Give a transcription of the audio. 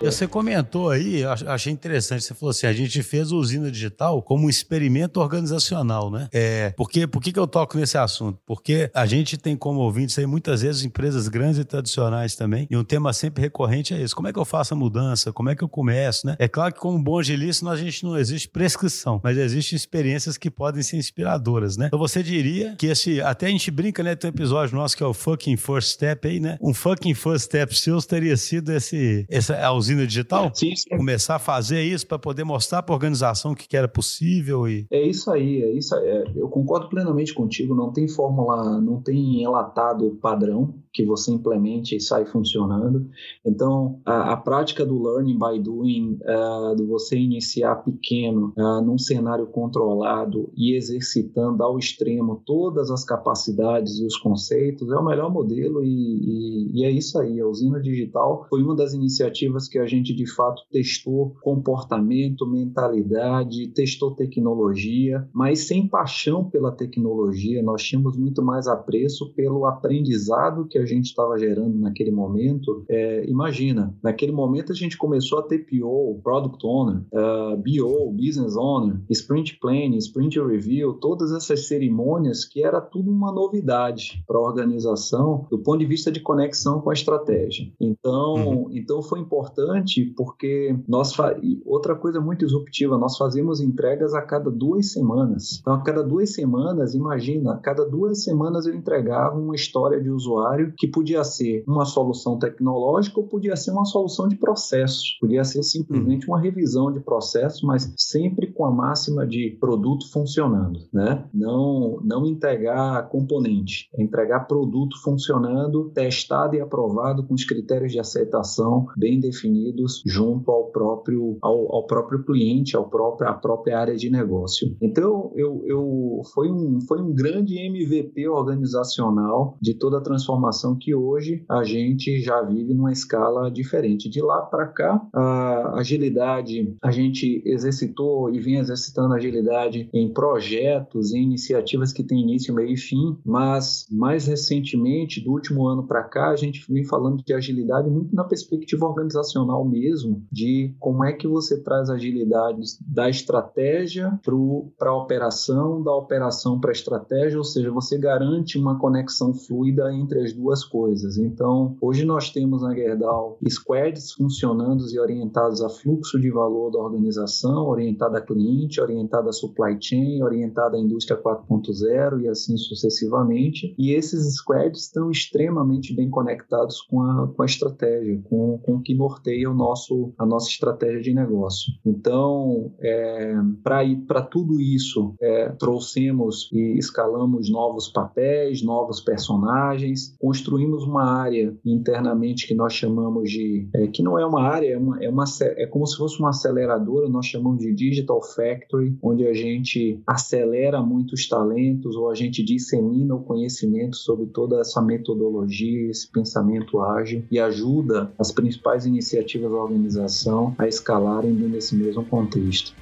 você comentou aí, achei interessante, você falou assim, a gente fez a usina digital como um experimento organizacional, né? É, porque, por que, que eu toco nesse assunto? Porque a gente tem como ouvintes aí muitas vezes empresas grandes e tradicionais também, e um tema sempre recorrente é esse, como é que eu faço a mudança, como é que eu começo, né? É claro que como bom agilista, a gente não existe prescrição, mas existem experiências que podem ser inspiradoras, né? Então você diria que esse, até a gente brinca, né, tem um episódio nosso que é o fucking first step aí, né? Um fucking first step seu teria sido esse, essa usina digital? Sim, sim. Começar a fazer isso para poder mostrar para a organização que era possível e... É isso aí, é isso aí. É, eu concordo plenamente contigo, não tem fórmula, não tem enlatado padrão que você implemente e sai funcionando. Então, a, a prática do learning by doing, uh, do você iniciar pequeno, uh, num cenário controlado e exercitando ao extremo todas as capacidades e os conceitos, é o melhor modelo e, e, e é isso aí. A usina digital foi uma das iniciativas que a gente de fato testou comportamento, mentalidade, testou tecnologia, mas sem paixão pela tecnologia, nós tínhamos muito mais apreço pelo aprendizado que a gente estava gerando naquele momento. É, imagina, naquele momento a gente começou a ter PO, Product Owner, uh, BO, Business Owner, Sprint Planning, Sprint Review, todas essas cerimônias que era tudo uma novidade para a organização do ponto de vista de conexão com a estratégia. Então, uhum. então foi importante porque nós outra coisa muito disruptiva, nós fazíamos entregas a cada duas semanas. Então, a cada duas semanas, imagina, a cada duas semanas eu entregava uma história de usuário que podia ser uma solução tecnológica ou podia ser uma solução de processo, podia ser simplesmente uma revisão de processo, mas sempre com a máxima de produto funcionando, né? Não, não entregar componente, é entregar produto funcionando, testado e aprovado com os critérios de aceitação bem definidos junto ao próprio ao, ao próprio cliente, ao próprio à própria área de negócio. Então, eu, eu foi um foi um grande MVP organizacional de toda a transformação que hoje a gente já vive numa escala diferente. De lá para cá, a agilidade, a gente exercitou e vem exercitando agilidade em projetos, em iniciativas que têm início, meio e fim, mas mais recentemente, do último ano para cá, a gente vem falando de agilidade muito na perspectiva organizacional mesmo, de como é que você traz agilidade da estratégia para a operação, da operação para a estratégia, ou seja, você garante uma conexão fluida entre as duas coisas. Então, hoje nós temos na Gerdau squads funcionando e orientados a fluxo de valor da organização, orientada a cliente, orientada a supply chain, orientada à indústria 4.0 e assim sucessivamente. E esses squads estão extremamente bem conectados com a, com a estratégia, com, com o que norteia o nosso, a nossa estratégia de negócio. Então, é, para tudo isso, é, trouxemos e escalamos novos papéis, novos personagens, construímos uma área internamente que nós chamamos de, é, que não é uma área, é, uma, é, uma, é como se fosse uma aceleradora, nós chamamos de Digital Factory, onde a gente acelera muitos talentos ou a gente dissemina o conhecimento sobre toda essa metodologia, esse pensamento ágil e ajuda as principais iniciativas da organização a escalarem desse mesmo contexto.